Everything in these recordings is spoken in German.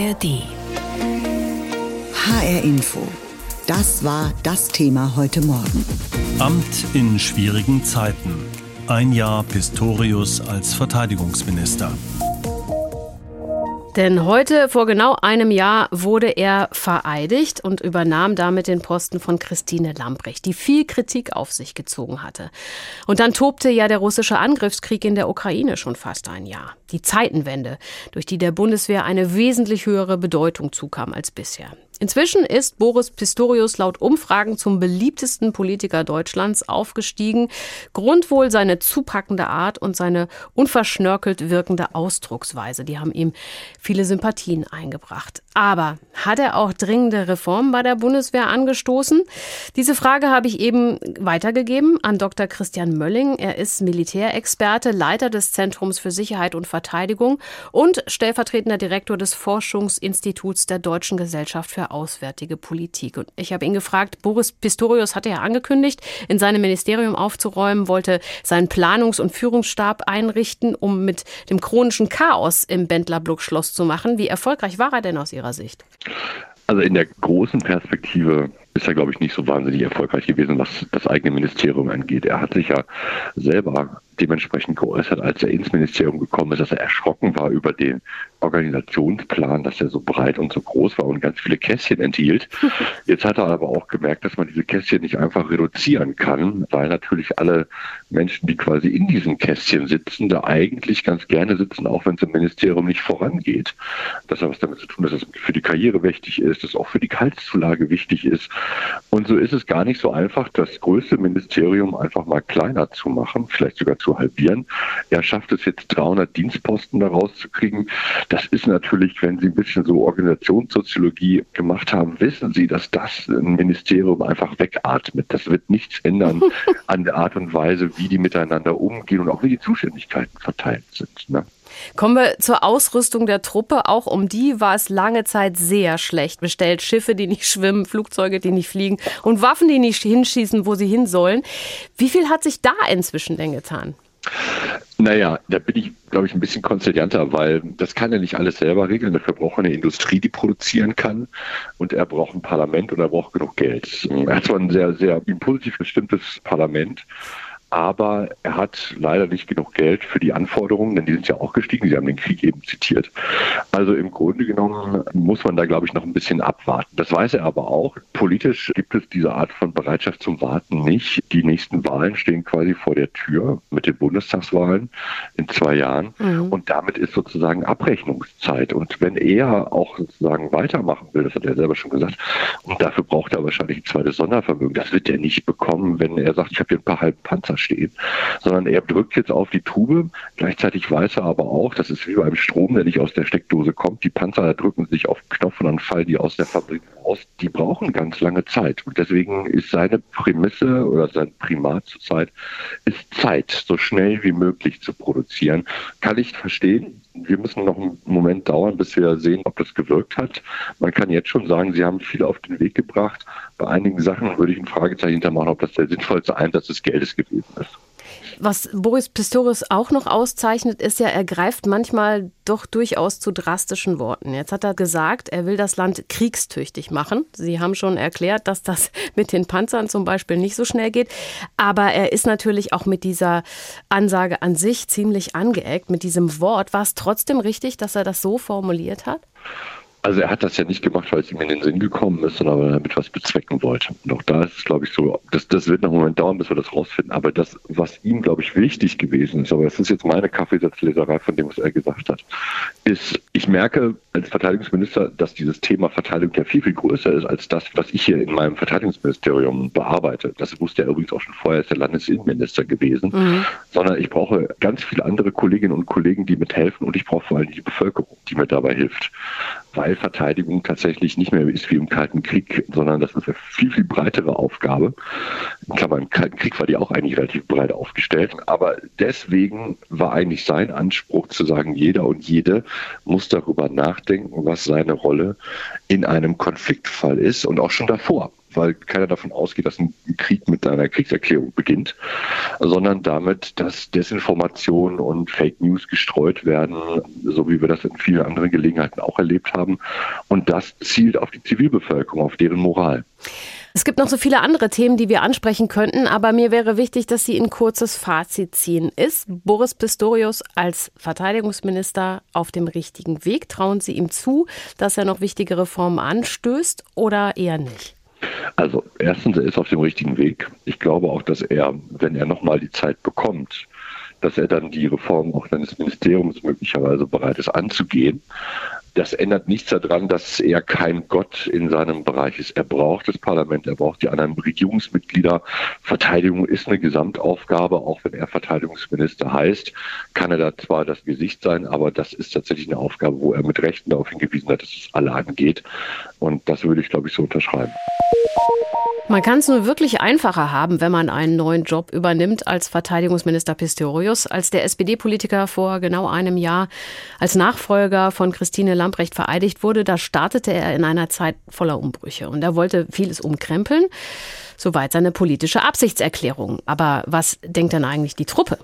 ARD. HR Info. Das war das Thema heute Morgen. Amt in schwierigen Zeiten. Ein Jahr Pistorius als Verteidigungsminister. Denn heute, vor genau einem Jahr, wurde er vereidigt und übernahm damit den Posten von Christine Lambrecht, die viel Kritik auf sich gezogen hatte. Und dann tobte ja der russische Angriffskrieg in der Ukraine schon fast ein Jahr. Die Zeitenwende, durch die der Bundeswehr eine wesentlich höhere Bedeutung zukam als bisher. Inzwischen ist Boris Pistorius laut Umfragen zum beliebtesten Politiker Deutschlands aufgestiegen. Grund wohl seine zupackende Art und seine unverschnörkelt wirkende Ausdrucksweise. Die haben ihm viele Sympathien eingebracht. Aber hat er auch dringende Reformen bei der Bundeswehr angestoßen? Diese Frage habe ich eben weitergegeben an Dr. Christian Mölling. Er ist Militärexperte, Leiter des Zentrums für Sicherheit und Verteidigung und stellvertretender Direktor des Forschungsinstituts der Deutschen Gesellschaft für Auswärtige Politik. Und ich habe ihn gefragt, Boris Pistorius hatte ja angekündigt, in seinem Ministerium aufzuräumen, wollte seinen Planungs- und Führungsstab einrichten, um mit dem chronischen Chaos im Bendlerbluck Schloss zu machen. Wie erfolgreich war er denn aus Ihrer Sicht? Also in der großen Perspektive ist er, glaube ich, nicht so wahnsinnig erfolgreich gewesen, was das eigene Ministerium angeht. Er hat sich ja selber dementsprechend geäußert, als er ins Ministerium gekommen ist, dass er erschrocken war über den Organisationsplan, dass er so breit und so groß war und ganz viele Kästchen enthielt. Jetzt hat er aber auch gemerkt, dass man diese Kästchen nicht einfach reduzieren kann, weil natürlich alle Menschen, die quasi in diesen Kästchen sitzen, da eigentlich ganz gerne sitzen, auch wenn es im Ministerium nicht vorangeht. Das hat was damit zu tun, dass es für die Karriere wichtig ist, dass es auch für die Gehaltszulage wichtig ist. Und so ist es gar nicht so einfach, das größte Ministerium einfach mal kleiner zu machen, vielleicht sogar zu halbieren. Er schafft es jetzt 300 Dienstposten daraus zu kriegen. Das ist natürlich, wenn Sie ein bisschen so Organisationssoziologie gemacht haben, wissen Sie, dass das ein Ministerium einfach wegatmet. Das wird nichts ändern an der Art und Weise, wie die miteinander umgehen und auch wie die Zuständigkeiten verteilt sind. Ne? Kommen wir zur Ausrüstung der Truppe. Auch um die war es lange Zeit sehr schlecht bestellt. Schiffe, die nicht schwimmen, Flugzeuge, die nicht fliegen und Waffen, die nicht hinschießen, wo sie hin sollen. Wie viel hat sich da inzwischen denn getan? Naja, da bin ich, glaube ich, ein bisschen konzilianter, weil das kann er nicht alles selber regeln. Dafür braucht er eine Industrie, die produzieren kann. Und er braucht ein Parlament und er braucht genug Geld. Er hat zwar ein sehr, sehr positiv gestimmtes Parlament, aber er hat leider nicht genug Geld für die Anforderungen, denn die sind ja auch gestiegen. Sie haben den Krieg eben zitiert. Also im Grunde genommen muss man da, glaube ich, noch ein bisschen abwarten. Das weiß er aber auch. Politisch gibt es diese Art von Bereitschaft zum Warten nicht. Die nächsten Wahlen stehen quasi vor der Tür mit den Bundestagswahlen in zwei Jahren. Mhm. Und damit ist sozusagen Abrechnungszeit. Und wenn er auch sozusagen weitermachen will, das hat er selber schon gesagt, und dafür braucht er wahrscheinlich ein zweites Sondervermögen. Das wird er nicht bekommen, wenn er sagt, ich habe hier ein paar halbe Panzer stehen, sondern er drückt jetzt auf die Tube. Gleichzeitig weiß er aber auch, das ist wie beim Strom, der nicht aus der Steckdose kommt. Die Panzer drücken sich auf den Knopf und dann fallen die aus der Fabrik raus. Die brauchen ganz lange Zeit. Und deswegen ist seine Prämisse oder sein Primat zurzeit ist Zeit, so schnell wie möglich zu produzieren. Kann ich verstehen. Wir müssen noch einen Moment dauern, bis wir sehen, ob das gewirkt hat. Man kann jetzt schon sagen, sie haben viel auf den Weg gebracht. Bei einigen Sachen würde ich ein Fragezeichen hintermachen, ob das der sinnvollste Einsatz des Geldes gewesen ist. Was Boris Pistorius auch noch auszeichnet, ist ja, er greift manchmal doch durchaus zu drastischen Worten. Jetzt hat er gesagt, er will das Land kriegstüchtig machen. Sie haben schon erklärt, dass das mit den Panzern zum Beispiel nicht so schnell geht. Aber er ist natürlich auch mit dieser Ansage an sich ziemlich angeeckt, mit diesem Wort. War es trotzdem richtig, dass er das so formuliert hat? Also er hat das ja nicht gemacht, weil es ihm in den Sinn gekommen ist, sondern weil er damit was bezwecken wollte. Und auch da ist es, glaube ich, so, das, das wird noch einen Moment dauern, bis wir das rausfinden. Aber das, was ihm, glaube ich, wichtig gewesen ist, aber das ist jetzt meine Kaffeesatzleserei von dem, was er gesagt hat, ist, ich merke als Verteidigungsminister, dass dieses Thema Verteidigung ja viel, viel größer ist als das, was ich hier in meinem Verteidigungsministerium bearbeite. Das wusste er übrigens auch schon vorher, ist der Landesinnenminister gewesen. Mhm. Sondern ich brauche ganz viele andere Kolleginnen und Kollegen, die mithelfen und ich brauche vor allem die Bevölkerung, die mir dabei hilft. Weil Verteidigung tatsächlich nicht mehr ist wie im Kalten Krieg, sondern das ist eine viel, viel breitere Aufgabe. Klammern, im Kalten Krieg war die auch eigentlich relativ breit aufgestellt. Aber deswegen war eigentlich sein Anspruch zu sagen, jeder und jede muss darüber nachdenken, was seine Rolle in einem Konfliktfall ist und auch schon davor. Weil keiner davon ausgeht, dass ein Krieg mit einer Kriegserklärung beginnt, sondern damit, dass Desinformation und Fake News gestreut werden, so wie wir das in vielen anderen Gelegenheiten auch erlebt haben. Und das zielt auf die Zivilbevölkerung, auf deren Moral. Es gibt noch so viele andere Themen, die wir ansprechen könnten, aber mir wäre wichtig, dass Sie ein kurzes Fazit ziehen. Ist Boris Pistorius als Verteidigungsminister auf dem richtigen Weg? Trauen Sie ihm zu, dass er noch wichtige Reformen anstößt oder eher nicht? Also erstens, er ist auf dem richtigen Weg. Ich glaube auch, dass er, wenn er nochmal die Zeit bekommt, dass er dann die Reform auch seines Ministeriums möglicherweise bereit ist anzugehen. Das ändert nichts daran, dass er kein Gott in seinem Bereich ist. Er braucht das Parlament, er braucht die anderen Regierungsmitglieder. Verteidigung ist eine Gesamtaufgabe, auch wenn er Verteidigungsminister heißt, kann er da zwar das Gesicht sein, aber das ist tatsächlich eine Aufgabe, wo er mit Rechten darauf hingewiesen hat, dass es alle angeht. Und das würde ich, glaube ich, so unterschreiben. Man kann es nur wirklich einfacher haben, wenn man einen neuen Job übernimmt als Verteidigungsminister Pistorius. Als der SPD-Politiker vor genau einem Jahr als Nachfolger von Christine Lamprecht vereidigt wurde, da startete er in einer Zeit voller Umbrüche und er wollte vieles umkrempeln. Soweit seine politische Absichtserklärung. Aber was denkt denn eigentlich die Truppe?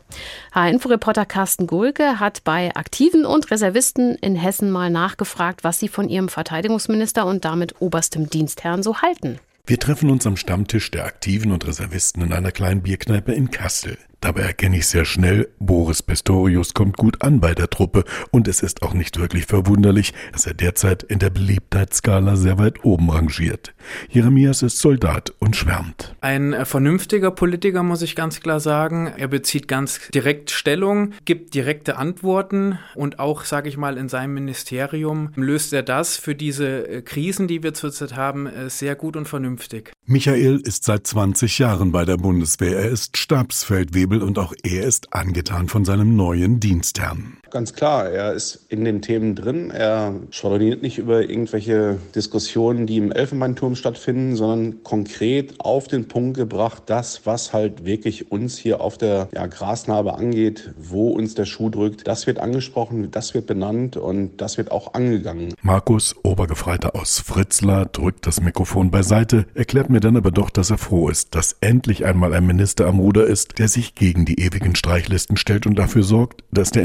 H-Info-Reporter Carsten Gulke hat bei Aktiven und Reservisten in Hessen mal nachgefragt, was sie von ihrem Verteidigungsminister und damit oberstem Dienstherrn so halten. Wir treffen uns am Stammtisch der Aktiven und Reservisten in einer kleinen Bierkneipe in Kassel. Dabei erkenne ich sehr schnell, Boris Pistorius kommt gut an bei der Truppe und es ist auch nicht wirklich verwunderlich, dass er derzeit in der Beliebtheitsskala sehr weit oben rangiert. Jeremias ist Soldat und schwärmt. Ein vernünftiger Politiker, muss ich ganz klar sagen. Er bezieht ganz direkt Stellung, gibt direkte Antworten und auch, sage ich mal, in seinem Ministerium löst er das für diese äh, Krisen, die wir zurzeit haben, äh, sehr gut und vernünftig. Michael ist seit 20 Jahren bei der Bundeswehr. Er ist Stabsfeldwebel Wirbel und auch er ist angetan von seinem neuen Dienstherrn. Ganz klar, er ist in den Themen drin. Er schwadroniert nicht über irgendwelche Diskussionen, die im Elfenbeinturm stattfinden, sondern konkret auf den Punkt gebracht, das, was halt wirklich uns hier auf der ja, Grasnarbe angeht, wo uns der Schuh drückt, das wird angesprochen, das wird benannt und das wird auch angegangen. Markus, Obergefreiter aus Fritzlar, drückt das Mikrofon beiseite, erklärt mir dann aber doch, dass er froh ist, dass endlich einmal ein Minister am Ruder ist, der sich gegen die ewigen Streichlisten stellt und dafür sorgt, dass der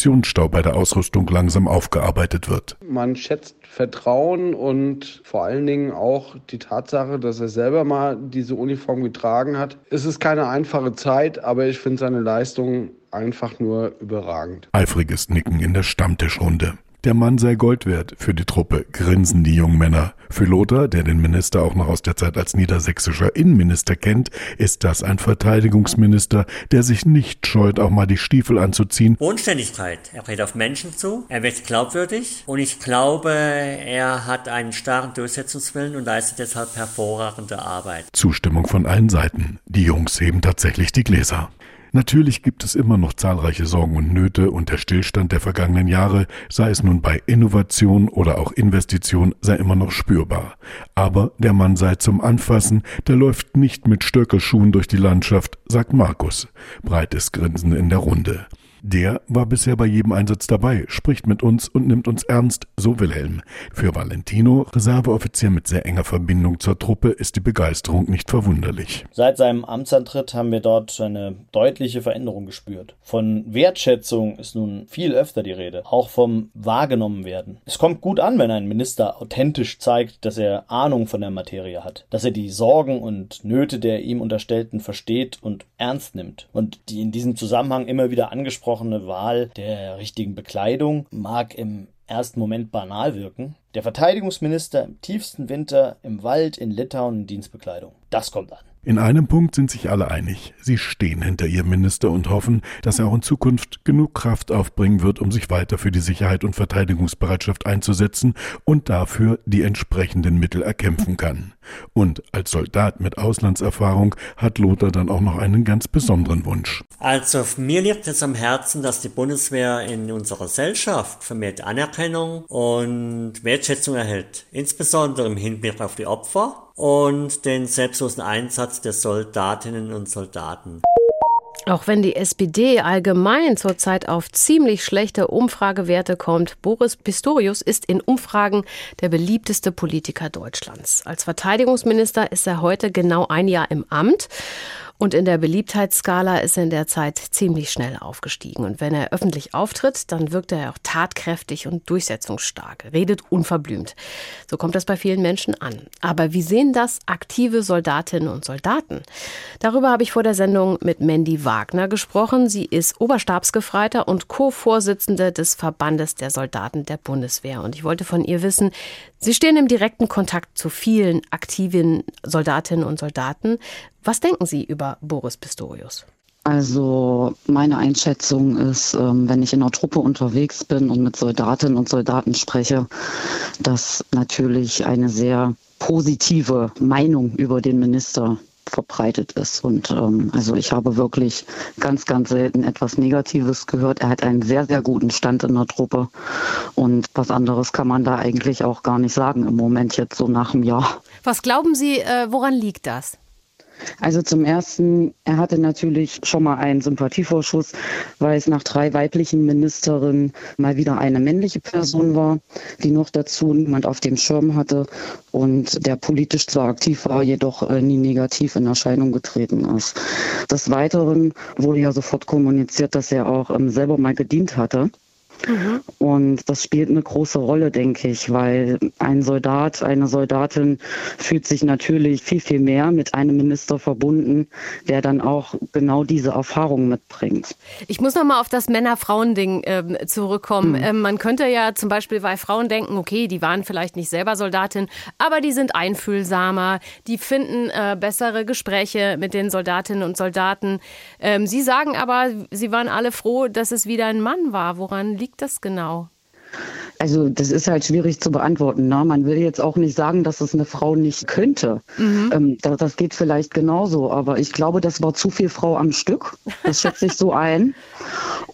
Investitionsstau bei der Ausrüstung langsam aufgearbeitet wird. Man schätzt Vertrauen und vor allen Dingen auch die Tatsache, dass er selber mal diese Uniform getragen hat. Es ist keine einfache Zeit, aber ich finde seine Leistung einfach nur überragend. Eifriges Nicken in der Stammtischrunde. Der Mann sei Gold wert für die Truppe, grinsen die jungen Männer. Für Lothar, der den Minister auch noch aus der Zeit als niedersächsischer Innenminister kennt, ist das ein Verteidigungsminister, der sich nicht scheut, auch mal die Stiefel anzuziehen. Bodenständigkeit. Er redet auf Menschen zu, er wird glaubwürdig und ich glaube, er hat einen starken Durchsetzungswillen und leistet deshalb hervorragende Arbeit. Zustimmung von allen Seiten. Die Jungs heben tatsächlich die Gläser. Natürlich gibt es immer noch zahlreiche Sorgen und Nöte und der Stillstand der vergangenen Jahre, sei es nun bei Innovation oder auch Investition, sei immer noch spürbar. Aber der Mann sei zum Anfassen, der läuft nicht mit Stöckelschuhen durch die Landschaft, sagt Markus. Breites Grinsen in der Runde. Der war bisher bei jedem Einsatz dabei, spricht mit uns und nimmt uns ernst, so Wilhelm. Für Valentino, Reserveoffizier mit sehr enger Verbindung zur Truppe, ist die Begeisterung nicht verwunderlich. Seit seinem Amtsantritt haben wir dort eine deutliche Veränderung gespürt. Von Wertschätzung ist nun viel öfter die Rede, auch vom wahrgenommen werden. Es kommt gut an, wenn ein Minister authentisch zeigt, dass er Ahnung von der Materie hat, dass er die Sorgen und Nöte der ihm Unterstellten versteht und ernst nimmt und die in diesem Zusammenhang immer wieder angesprochen angesprochene Wahl der richtigen Bekleidung mag im ersten Moment banal wirken. Der Verteidigungsminister im tiefsten Winter im Wald in Litauen in Dienstbekleidung. Das kommt an. In einem Punkt sind sich alle einig. Sie stehen hinter ihrem Minister und hoffen, dass er auch in Zukunft genug Kraft aufbringen wird, um sich weiter für die Sicherheit und Verteidigungsbereitschaft einzusetzen und dafür die entsprechenden Mittel erkämpfen kann. Und als Soldat mit Auslandserfahrung hat Lothar dann auch noch einen ganz besonderen Wunsch. Also mir liegt es am Herzen, dass die Bundeswehr in unserer Gesellschaft vermehrt Anerkennung und Wertschätzung erhält, insbesondere im Hinblick auf die Opfer und den selbstlosen Einsatz der Soldatinnen und Soldaten. Auch wenn die SPD allgemein zurzeit auf ziemlich schlechte Umfragewerte kommt, Boris Pistorius ist in Umfragen der beliebteste Politiker Deutschlands. Als Verteidigungsminister ist er heute genau ein Jahr im Amt und in der Beliebtheitsskala ist er in der Zeit ziemlich schnell aufgestiegen. Und wenn er öffentlich auftritt, dann wirkt er auch tatkräftig und durchsetzungsstark, redet unverblümt. So kommt das bei vielen Menschen an. Aber wie sehen das aktive Soldatinnen und Soldaten? Darüber habe ich vor der Sendung mit Mandy Wagner gesprochen. Sie ist Oberstabsgefreiter und Co-Vorsitzende des Verbandes der Soldaten der Bundeswehr. Und ich wollte von ihr wissen, Sie stehen im direkten Kontakt zu vielen aktiven Soldatinnen und Soldaten. Was denken Sie über Boris Pistorius? Also meine Einschätzung ist, ähm, wenn ich in einer Truppe unterwegs bin und mit Soldatinnen und Soldaten spreche, dass natürlich eine sehr positive Meinung über den Minister verbreitet ist. Und ähm, also ich habe wirklich ganz, ganz selten etwas Negatives gehört. Er hat einen sehr, sehr guten Stand in der Truppe. Und was anderes kann man da eigentlich auch gar nicht sagen im Moment jetzt so nach einem Jahr. Was glauben Sie, äh, woran liegt das? Also zum ersten, er hatte natürlich schon mal einen Sympathievorschuss, weil es nach drei weiblichen Ministerinnen mal wieder eine männliche Person war, die noch dazu niemand auf dem Schirm hatte und der politisch zwar aktiv war, jedoch äh, nie negativ in Erscheinung getreten ist. Des Weiteren wurde ja sofort kommuniziert, dass er auch ähm, selber mal gedient hatte. Mhm. Und das spielt eine große Rolle, denke ich, weil ein Soldat, eine Soldatin fühlt sich natürlich viel, viel mehr mit einem Minister verbunden, der dann auch genau diese Erfahrung mitbringt. Ich muss noch mal auf das Männer-Frauen-Ding äh, zurückkommen. Mhm. Ähm, man könnte ja zum Beispiel bei Frauen denken, okay, die waren vielleicht nicht selber Soldatin, aber die sind einfühlsamer, die finden äh, bessere Gespräche mit den Soldatinnen und Soldaten. Ähm, sie sagen aber, sie waren alle froh, dass es wieder ein Mann war. Woran liegt liegt das genau? Also das ist halt schwierig zu beantworten. Ne? Man will jetzt auch nicht sagen, dass es eine Frau nicht könnte. Mhm. Ähm, das, das, geht vielleicht genauso, aber ich glaube, das war zu viel Frau am Stück. Das schätze ich so ein.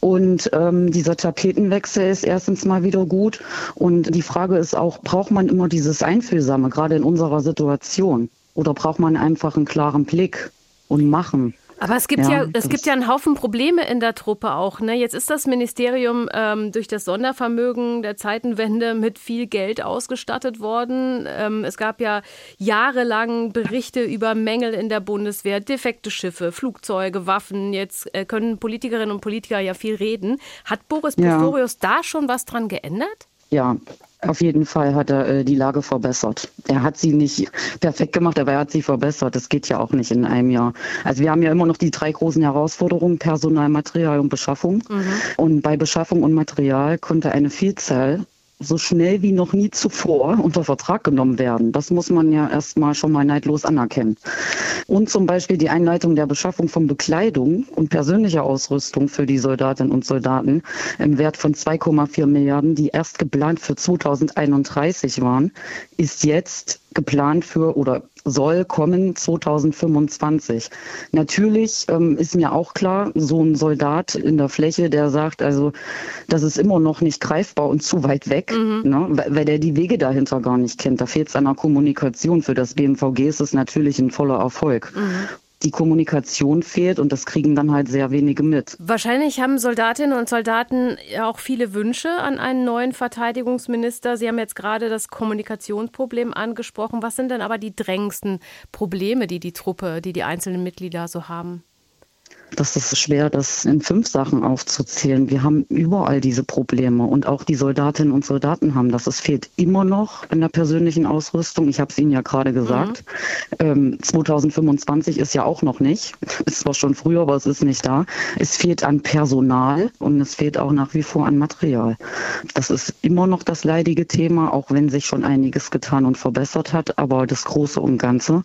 Und ähm, dieser Tapetenwechsel ist erstens mal wieder gut. Und die Frage ist auch, braucht man immer dieses Einfühlsame, gerade in unserer Situation? Oder braucht man einfach einen klaren Blick und machen? Aber es gibt ja, ja es gibt ja einen Haufen Probleme in der Truppe auch. Ne? Jetzt ist das Ministerium ähm, durch das Sondervermögen der Zeitenwende mit viel Geld ausgestattet worden. Ähm, es gab ja jahrelang Berichte über Mängel in der Bundeswehr, defekte Schiffe, Flugzeuge, Waffen. Jetzt äh, können Politikerinnen und Politiker ja viel reden. Hat Boris Pistorius ja. da schon was dran geändert? Ja, auf jeden Fall hat er äh, die Lage verbessert. Er hat sie nicht perfekt gemacht, aber er hat sie verbessert. Das geht ja auch nicht in einem Jahr. Also wir haben ja immer noch die drei großen Herausforderungen, Personal, Material und Beschaffung. Mhm. Und bei Beschaffung und Material konnte eine Vielzahl so schnell wie noch nie zuvor unter Vertrag genommen werden. Das muss man ja erstmal schon mal neidlos anerkennen. Und zum Beispiel die Einleitung der Beschaffung von Bekleidung und persönlicher Ausrüstung für die Soldatinnen und Soldaten im Wert von 2,4 Milliarden, die erst geplant für 2031 waren, ist jetzt geplant für oder soll kommen 2025. Natürlich ähm, ist mir auch klar, so ein Soldat in der Fläche, der sagt, also das ist immer noch nicht greifbar und zu weit weg, mhm. ne, weil der die Wege dahinter gar nicht kennt. Da fehlt es an der Kommunikation. Für das BMVG ist es natürlich ein voller Erfolg. Mhm die Kommunikation fehlt und das kriegen dann halt sehr wenige mit. Wahrscheinlich haben Soldatinnen und Soldaten auch viele Wünsche an einen neuen Verteidigungsminister. Sie haben jetzt gerade das Kommunikationsproblem angesprochen. Was sind denn aber die drängendsten Probleme, die die Truppe, die die einzelnen Mitglieder so haben? Das ist schwer, das in fünf Sachen aufzuzählen. Wir haben überall diese Probleme und auch die Soldatinnen und Soldaten haben das. Es fehlt immer noch in der persönlichen Ausrüstung. Ich habe es Ihnen ja gerade gesagt. Mhm. Ähm, 2025 ist ja auch noch nicht. Ist zwar schon früher, aber es ist nicht da. Es fehlt an Personal und es fehlt auch nach wie vor an Material. Das ist immer noch das leidige Thema, auch wenn sich schon einiges getan und verbessert hat. Aber das Große und Ganze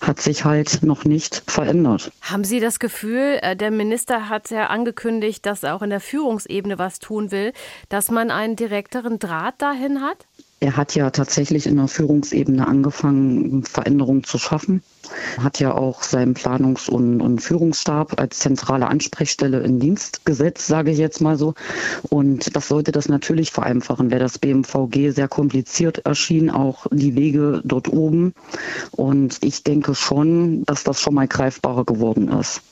hat sich halt noch nicht verändert. Haben Sie das Gefühl, Gefühl, äh, der Minister hat ja angekündigt, dass er auch in der Führungsebene was tun will, dass man einen direkteren Draht dahin hat? Er hat ja tatsächlich in der Führungsebene angefangen, Veränderungen zu schaffen. Hat ja auch seinen Planungs- und, und Führungsstab als zentrale Ansprechstelle in Dienst gesetzt, sage ich jetzt mal so. Und das sollte das natürlich vereinfachen. Wäre das BMVG sehr kompliziert erschien, auch die Wege dort oben. Und ich denke schon, dass das schon mal greifbarer geworden ist.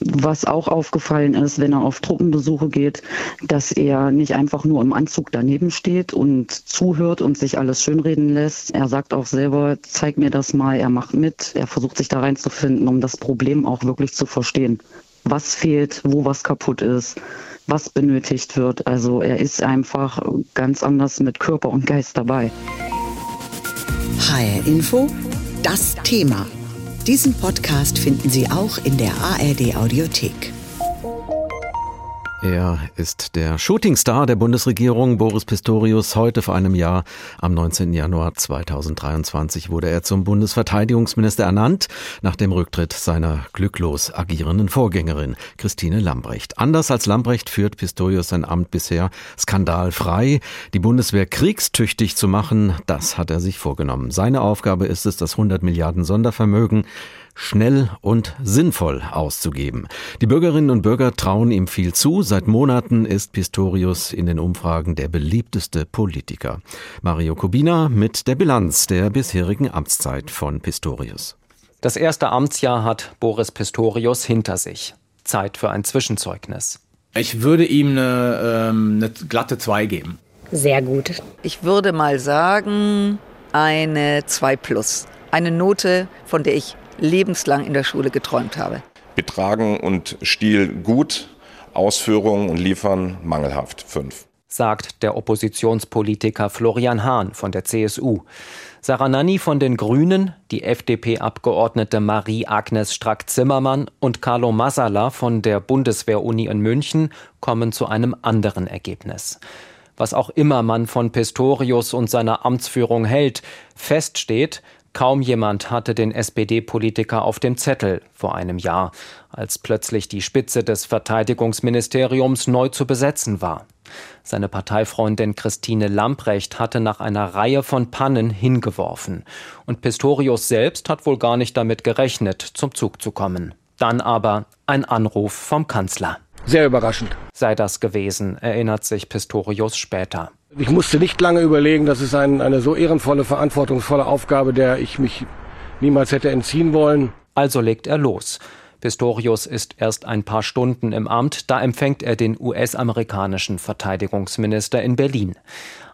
Was auch aufgefallen ist, wenn er auf Truppenbesuche geht, dass er nicht einfach nur im Anzug daneben steht und zuhört und sich alles schönreden lässt. Er sagt auch selber, zeig mir das mal, er macht mit, er versucht sich da reinzufinden, um das Problem auch wirklich zu verstehen. Was fehlt, wo was kaputt ist, was benötigt wird. Also er ist einfach ganz anders mit Körper und Geist dabei. HR Info, das Thema. Diesen Podcast finden Sie auch in der ARD Audiothek. Er ist der Shootingstar der Bundesregierung, Boris Pistorius. Heute vor einem Jahr, am 19. Januar 2023, wurde er zum Bundesverteidigungsminister ernannt, nach dem Rücktritt seiner glücklos agierenden Vorgängerin, Christine Lambrecht. Anders als Lambrecht führt Pistorius sein Amt bisher skandalfrei. Die Bundeswehr kriegstüchtig zu machen, das hat er sich vorgenommen. Seine Aufgabe ist es, das 100 Milliarden Sondervermögen schnell und sinnvoll auszugeben. Die Bürgerinnen und Bürger trauen ihm viel zu. Seit Monaten ist Pistorius in den Umfragen der beliebteste Politiker. Mario Kubina mit der Bilanz der bisherigen Amtszeit von Pistorius. Das erste Amtsjahr hat Boris Pistorius hinter sich. Zeit für ein Zwischenzeugnis. Ich würde ihm eine, ähm, eine glatte 2 geben. Sehr gut. Ich würde mal sagen, eine 2 plus. Eine Note, von der ich lebenslang in der Schule geträumt habe. Betragen und Stil gut, Ausführungen und Liefern mangelhaft. Fünf. Sagt der Oppositionspolitiker Florian Hahn von der CSU. Sarah Nanni von den Grünen, die FDP-Abgeordnete Marie-Agnes Strack-Zimmermann und Carlo Massala von der Bundeswehr-Uni in München kommen zu einem anderen Ergebnis. Was auch immer man von Pistorius und seiner Amtsführung hält, feststeht, Kaum jemand hatte den SPD-Politiker auf dem Zettel vor einem Jahr, als plötzlich die Spitze des Verteidigungsministeriums neu zu besetzen war. Seine Parteifreundin Christine Lamprecht hatte nach einer Reihe von Pannen hingeworfen. Und Pistorius selbst hat wohl gar nicht damit gerechnet, zum Zug zu kommen. Dann aber ein Anruf vom Kanzler. Sehr überraschend. Sei das gewesen, erinnert sich Pistorius später. Ich musste nicht lange überlegen, das ist ein, eine so ehrenvolle, verantwortungsvolle Aufgabe, der ich mich niemals hätte entziehen wollen. Also legt er los. Pistorius ist erst ein paar Stunden im Amt, da empfängt er den US-amerikanischen Verteidigungsminister in Berlin.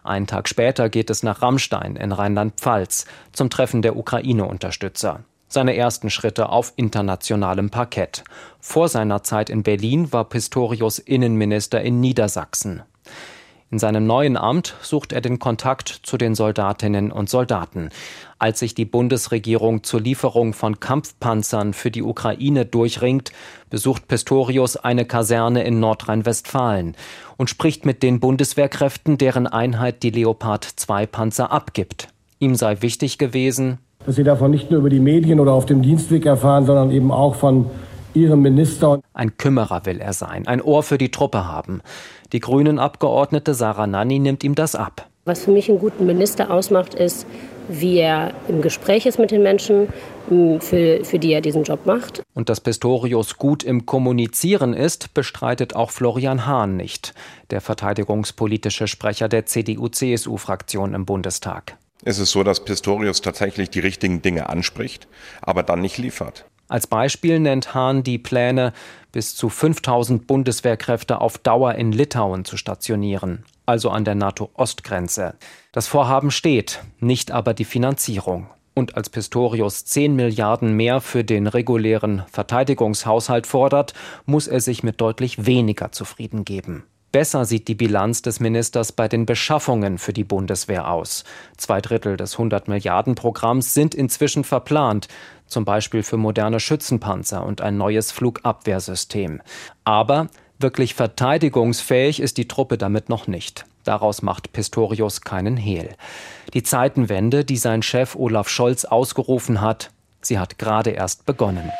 Einen Tag später geht es nach Rammstein in Rheinland-Pfalz zum Treffen der Ukraine-Unterstützer. Seine ersten Schritte auf internationalem Parkett. Vor seiner Zeit in Berlin war Pistorius Innenminister in Niedersachsen. In seinem neuen Amt sucht er den Kontakt zu den Soldatinnen und Soldaten. Als sich die Bundesregierung zur Lieferung von Kampfpanzern für die Ukraine durchringt, besucht Pistorius eine Kaserne in Nordrhein-Westfalen und spricht mit den Bundeswehrkräften, deren Einheit die Leopard 2 Panzer abgibt. Ihm sei wichtig gewesen, dass sie davon nicht nur über die Medien oder auf dem Dienstweg erfahren, sondern eben auch von ihrem Minister. Ein Kümmerer will er sein, ein Ohr für die Truppe haben. Die Grünen-Abgeordnete Sarah Nanni nimmt ihm das ab. Was für mich einen guten Minister ausmacht, ist, wie er im Gespräch ist mit den Menschen, für, für die er diesen Job macht. Und dass Pistorius gut im Kommunizieren ist, bestreitet auch Florian Hahn nicht, der verteidigungspolitische Sprecher der CDU-CSU-Fraktion im Bundestag. Es ist so, dass Pistorius tatsächlich die richtigen Dinge anspricht, aber dann nicht liefert. Als Beispiel nennt Hahn die Pläne, bis zu 5000 Bundeswehrkräfte auf Dauer in Litauen zu stationieren, also an der NATO-Ostgrenze. Das Vorhaben steht, nicht aber die Finanzierung. Und als Pistorius 10 Milliarden mehr für den regulären Verteidigungshaushalt fordert, muss er sich mit deutlich weniger zufrieden geben. Besser sieht die Bilanz des Ministers bei den Beschaffungen für die Bundeswehr aus. Zwei Drittel des 100 Milliarden Programms sind inzwischen verplant, zum Beispiel für moderne Schützenpanzer und ein neues Flugabwehrsystem. Aber wirklich verteidigungsfähig ist die Truppe damit noch nicht. Daraus macht Pistorius keinen Hehl. Die Zeitenwende, die sein Chef Olaf Scholz ausgerufen hat, sie hat gerade erst begonnen.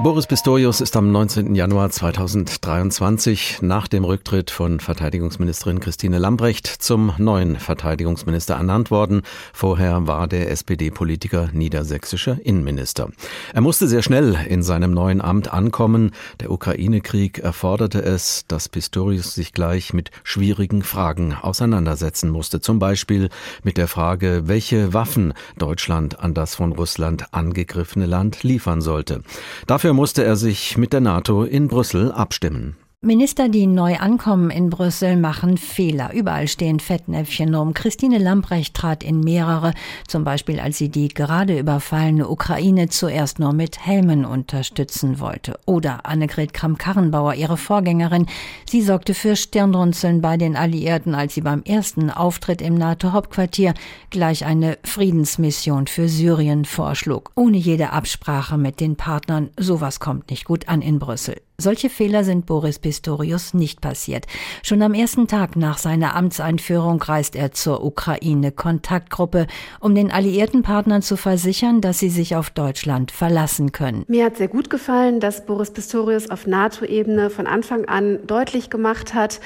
Boris Pistorius ist am 19. Januar 2023 nach dem Rücktritt von Verteidigungsministerin Christine Lambrecht zum neuen Verteidigungsminister ernannt worden. Vorher war der SPD-Politiker niedersächsischer Innenminister. Er musste sehr schnell in seinem neuen Amt ankommen. Der Ukraine-Krieg erforderte es, dass Pistorius sich gleich mit schwierigen Fragen auseinandersetzen musste. Zum Beispiel mit der Frage, welche Waffen Deutschland an das von Russland angegriffene Land liefern sollte. Dafür Dafür musste er sich mit der NATO in Brüssel abstimmen. Minister, die neu ankommen in Brüssel, machen Fehler. Überall stehen Fettnäpfchen rum. Christine Lambrecht trat in mehrere, zum Beispiel als sie die gerade überfallene Ukraine zuerst nur mit Helmen unterstützen wollte. Oder Annegret Kramp-Karrenbauer, ihre Vorgängerin. Sie sorgte für Stirnrunzeln bei den Alliierten, als sie beim ersten Auftritt im NATO-Hauptquartier gleich eine Friedensmission für Syrien vorschlug. Ohne jede Absprache mit den Partnern. Sowas kommt nicht gut an in Brüssel. Solche Fehler sind Boris Pistorius nicht passiert. Schon am ersten Tag nach seiner Amtseinführung reist er zur Ukraine-Kontaktgruppe, um den alliierten Partnern zu versichern, dass sie sich auf Deutschland verlassen können. Mir hat sehr gut gefallen, dass Boris Pistorius auf NATO-Ebene von Anfang an deutlich gemacht hat,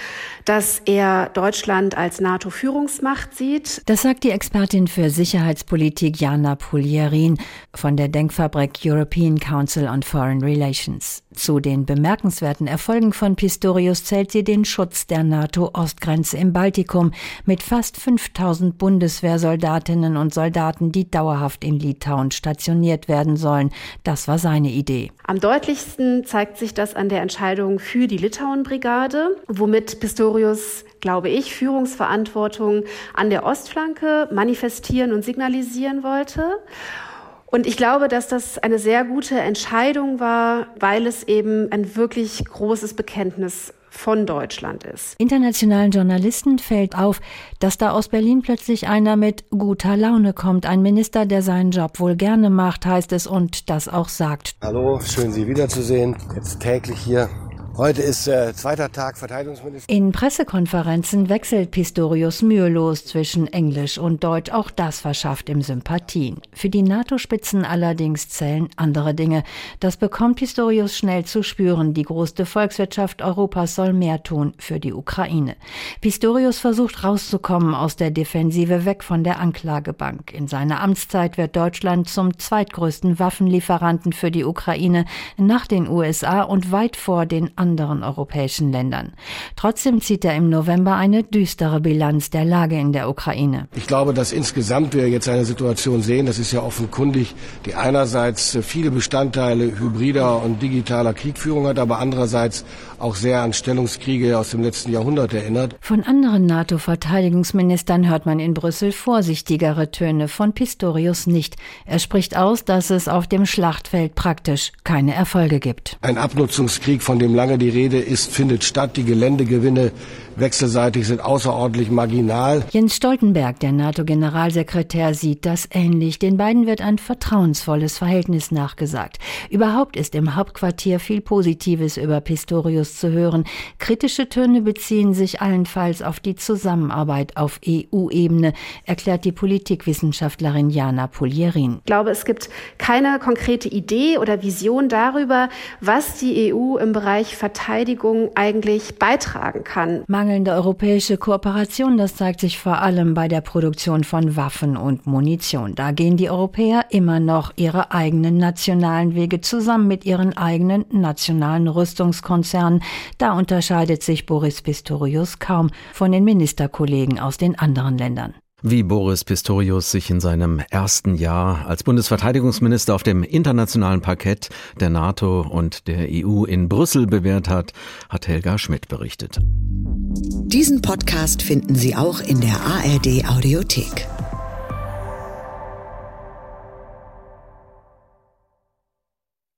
dass er Deutschland als NATO-Führungsmacht sieht. Das sagt die Expertin für Sicherheitspolitik Jana Pulierin von der Denkfabrik European Council on Foreign Relations. Zu den bemerkenswerten Erfolgen von Pistorius zählt sie den Schutz der NATO-Ostgrenze im Baltikum mit fast 5000 Bundeswehrsoldatinnen und Soldaten, die dauerhaft in Litauen stationiert werden sollen. Das war seine Idee. Am deutlichsten zeigt sich das an der Entscheidung für die Litauen-Brigade, womit Pistorius glaube ich, Führungsverantwortung an der Ostflanke manifestieren und signalisieren wollte. Und ich glaube, dass das eine sehr gute Entscheidung war, weil es eben ein wirklich großes Bekenntnis von Deutschland ist. Internationalen Journalisten fällt auf, dass da aus Berlin plötzlich einer mit guter Laune kommt. Ein Minister, der seinen Job wohl gerne macht, heißt es, und das auch sagt. Hallo, schön Sie wiederzusehen. Jetzt täglich hier Heute ist äh, zweiter Tag Verteidigungsminister. In Pressekonferenzen wechselt Pistorius mühelos zwischen Englisch und Deutsch. Auch das verschafft ihm Sympathien. Für die NATO-Spitzen allerdings zählen andere Dinge. Das bekommt Pistorius schnell zu spüren. Die größte Volkswirtschaft Europas soll mehr tun für die Ukraine. Pistorius versucht rauszukommen aus der Defensive weg von der Anklagebank. In seiner Amtszeit wird Deutschland zum zweitgrößten Waffenlieferanten für die Ukraine nach den USA und weit vor den anderen europäischen Ländern. Trotzdem zieht er im November eine düstere Bilanz der Lage in der Ukraine. Ich glaube, dass insgesamt wir jetzt eine Situation sehen, das ist ja offenkundig, die einerseits viele Bestandteile hybrider und digitaler Kriegführung hat, aber andererseits auch sehr an Stellungskriege aus dem letzten Jahrhundert erinnert. Von anderen NATO-Verteidigungsministern hört man in Brüssel vorsichtigere Töne, von Pistorius nicht. Er spricht aus, dass es auf dem Schlachtfeld praktisch keine Erfolge gibt. Ein Abnutzungskrieg, von dem lange lange die Rede ist, findet statt. Die Geländegewinne wechselseitig sind außerordentlich marginal. Jens Stoltenberg, der NATO-Generalsekretär, sieht das ähnlich. Den beiden wird ein vertrauensvolles Verhältnis nachgesagt. Überhaupt ist im Hauptquartier viel Positives über Pistorius zu hören. Kritische Töne beziehen sich allenfalls auf die Zusammenarbeit auf EU-Ebene, erklärt die Politikwissenschaftlerin Jana Pulierin. Ich glaube, es gibt keine konkrete Idee oder Vision darüber, was die EU im Bereich Verteidigung eigentlich beitragen kann mangelnde europäische Kooperation, das zeigt sich vor allem bei der Produktion von Waffen und Munition. Da gehen die Europäer immer noch ihre eigenen nationalen Wege zusammen mit ihren eigenen nationalen Rüstungskonzernen. Da unterscheidet sich Boris Pistorius kaum von den Ministerkollegen aus den anderen Ländern. Wie Boris Pistorius sich in seinem ersten Jahr als Bundesverteidigungsminister auf dem internationalen Parkett der NATO und der EU in Brüssel bewährt hat, hat Helga Schmidt berichtet. Diesen Podcast finden Sie auch in der ARD Audiothek.